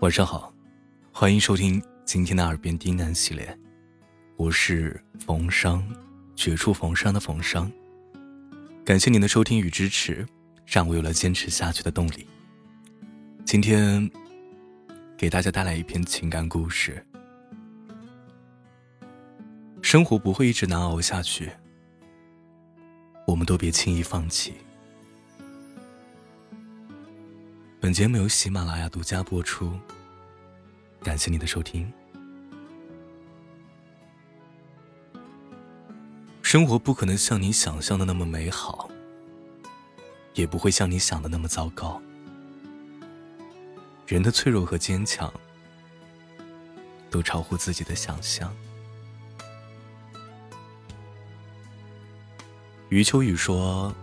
晚上好，欢迎收听今天的耳边低喃系列，我是冯商，绝处逢生的冯商。感谢您的收听与支持，让我有了坚持下去的动力。今天给大家带来一篇情感故事。生活不会一直难熬下去，我们都别轻易放弃。本节目由喜马拉雅独家播出，感谢你的收听。生活不可能像你想象的那么美好，也不会像你想的那么糟糕。人的脆弱和坚强，都超乎自己的想象。余秋雨说：“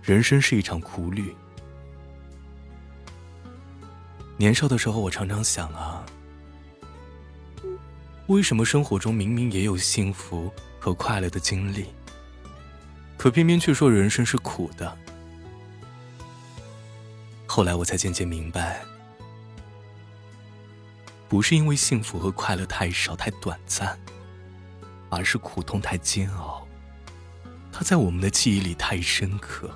人生是一场苦旅。”年少的时候，我常常想啊，为什么生活中明明也有幸福和快乐的经历，可偏偏却说人生是苦的？后来我才渐渐明白，不是因为幸福和快乐太少太短暂，而是苦痛太煎熬，它在我们的记忆里太深刻。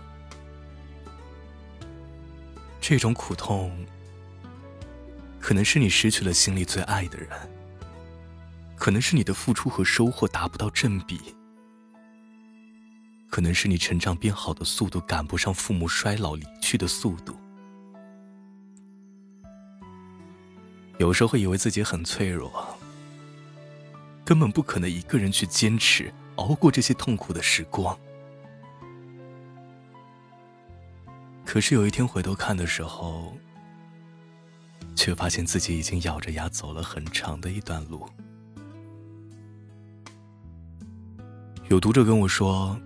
这种苦痛。可能是你失去了心里最爱的人，可能是你的付出和收获达不到正比，可能是你成长变好的速度赶不上父母衰老离去的速度。有时候会以为自己很脆弱，根本不可能一个人去坚持熬过这些痛苦的时光。可是有一天回头看的时候。却发现自己已经咬着牙走了很长的一段路。有读者跟我说，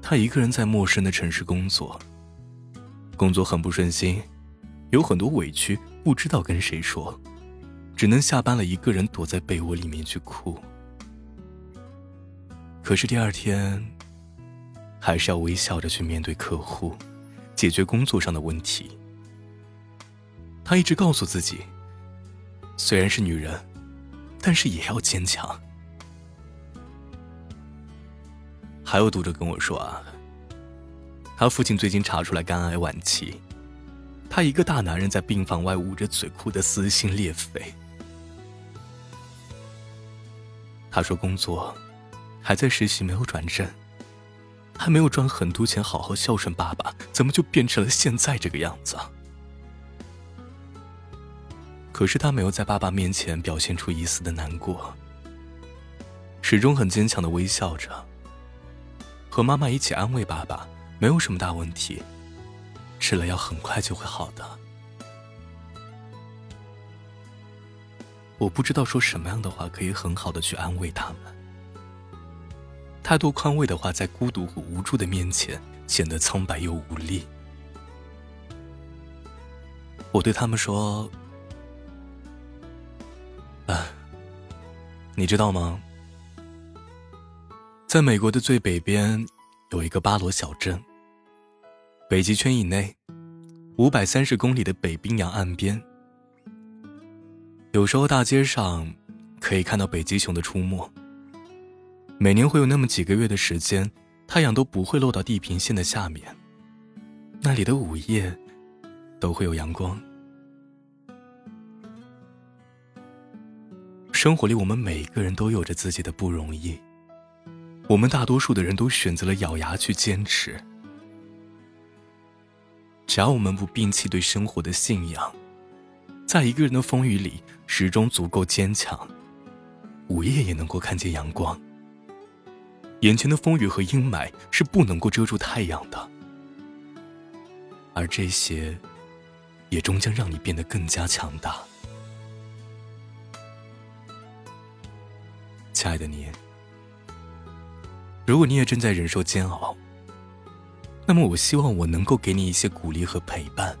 他一个人在陌生的城市工作，工作很不顺心，有很多委屈，不知道跟谁说，只能下班了一个人躲在被窝里面去哭。可是第二天，还是要微笑着去面对客户，解决工作上的问题。他一直告诉自己，虽然是女人，但是也要坚强。还有读者跟我说啊，他父亲最近查出来肝癌晚期，他一个大男人在病房外捂着嘴哭得撕心裂肺。他说工作还在实习，没有转正，还没有赚很多钱，好好孝顺爸爸，怎么就变成了现在这个样子？可是他没有在爸爸面前表现出一丝的难过，始终很坚强的微笑着，和妈妈一起安慰爸爸，没有什么大问题，吃了药很快就会好的。我不知道说什么样的话可以很好的去安慰他们，太多宽慰的话在孤独和无助的面前显得苍白又无力。我对他们说。你知道吗？在美国的最北边，有一个巴罗小镇。北极圈以内，五百三十公里的北冰洋岸边，有时候大街上可以看到北极熊的出没。每年会有那么几个月的时间，太阳都不会落到地平线的下面，那里的午夜都会有阳光。生活里，我们每一个人都有着自己的不容易。我们大多数的人都选择了咬牙去坚持。只要我们不摒弃对生活的信仰，在一个人的风雨里始终足够坚强，午夜也能够看见阳光。眼前的风雨和阴霾是不能够遮住太阳的，而这些，也终将让你变得更加强大。亲爱的你，如果你也正在忍受煎熬，那么我希望我能够给你一些鼓励和陪伴。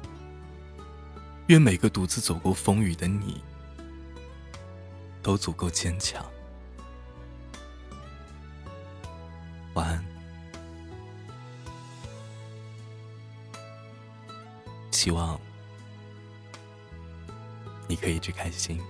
愿每个独自走过风雨的你，都足够坚强。晚安，希望你可以一直开心。